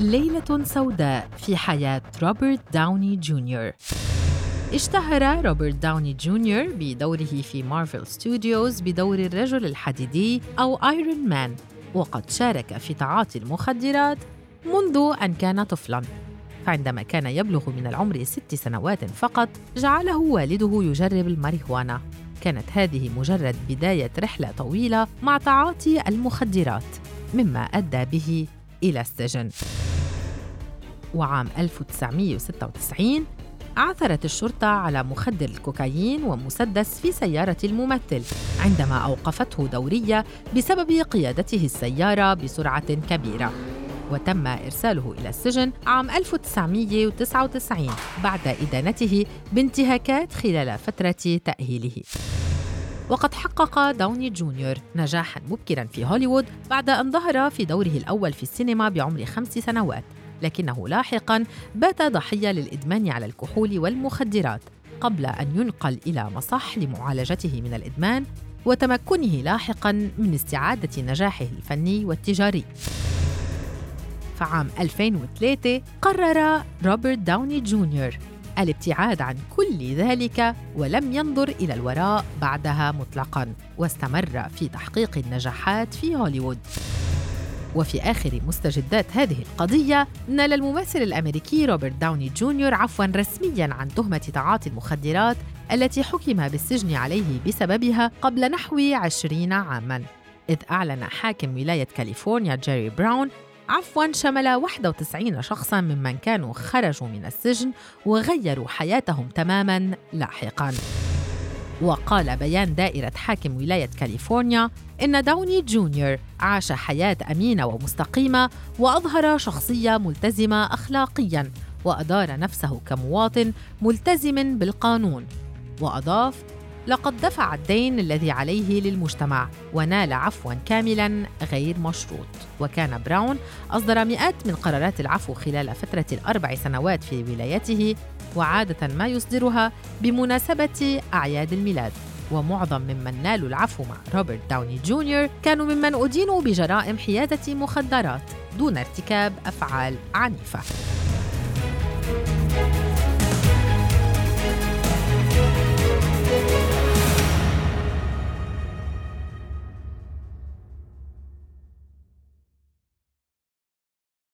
ليلة سوداء في حياة روبرت داوني جونيور. اشتهر روبرت داوني جونيور بدوره في Marvel Studios بدور الرجل الحديدي أو Iron Man وقد شارك في تعاطي المخدرات منذ أن كان طفلاً. فعندما كان يبلغ من العمر ست سنوات فقط جعله والده يجرب الماريهوانا كانت هذه مجرد بداية رحلة طويلة مع تعاطي المخدرات مما أدى به إلى السجن. وعام 1996 عثرت الشرطة على مخدر الكوكايين ومسدس في سيارة الممثل عندما أوقفته دورية بسبب قيادته السيارة بسرعة كبيرة. وتم إرساله إلى السجن عام 1999 بعد إدانته بانتهاكات خلال فترة تأهيله. وقد حقق داوني جونيور نجاحا مبكرا في هوليوود بعد أن ظهر في دوره الأول في السينما بعمر خمس سنوات. لكنه لاحقا بات ضحية للإدمان على الكحول والمخدرات قبل أن ينقل إلى مصح لمعالجته من الإدمان وتمكنه لاحقا من استعادة نجاحه الفني والتجاري. فعام 2003 قرر روبرت داوني جونيور الابتعاد عن كل ذلك ولم ينظر إلى الوراء بعدها مطلقا واستمر في تحقيق النجاحات في هوليوود. وفي آخر مستجدات هذه القضية نال الممثل الأمريكي روبرت داوني جونيور عفوا رسميا عن تهمة تعاطي المخدرات التي حكم بالسجن عليه بسببها قبل نحو عشرين عاماً. إذ أعلن حاكم ولاية كاليفورنيا جيري براون عفوا شمل 91 شخصا ممن كانوا خرجوا من السجن وغيروا حياتهم تماما لاحقا. وقال بيان دائرة حاكم ولاية كاليفورنيا إن داوني جونيور عاش حياة أمينة ومستقيمة وأظهر شخصية ملتزمة أخلاقياً وأدار نفسه كمواطن ملتزم بالقانون وأضاف لقد دفع الدين الذي عليه للمجتمع ونال عفوا كاملا غير مشروط. وكان براون أصدر مئات من قرارات العفو خلال فترة الأربع سنوات في ولايته وعادة ما يصدرها بمناسبة أعياد الميلاد. ومعظم ممن نالوا العفو مع روبرت داوني جونيور كانوا ممن أدينوا بجرائم حيازة مخدرات دون ارتكاب أفعال عنيفة.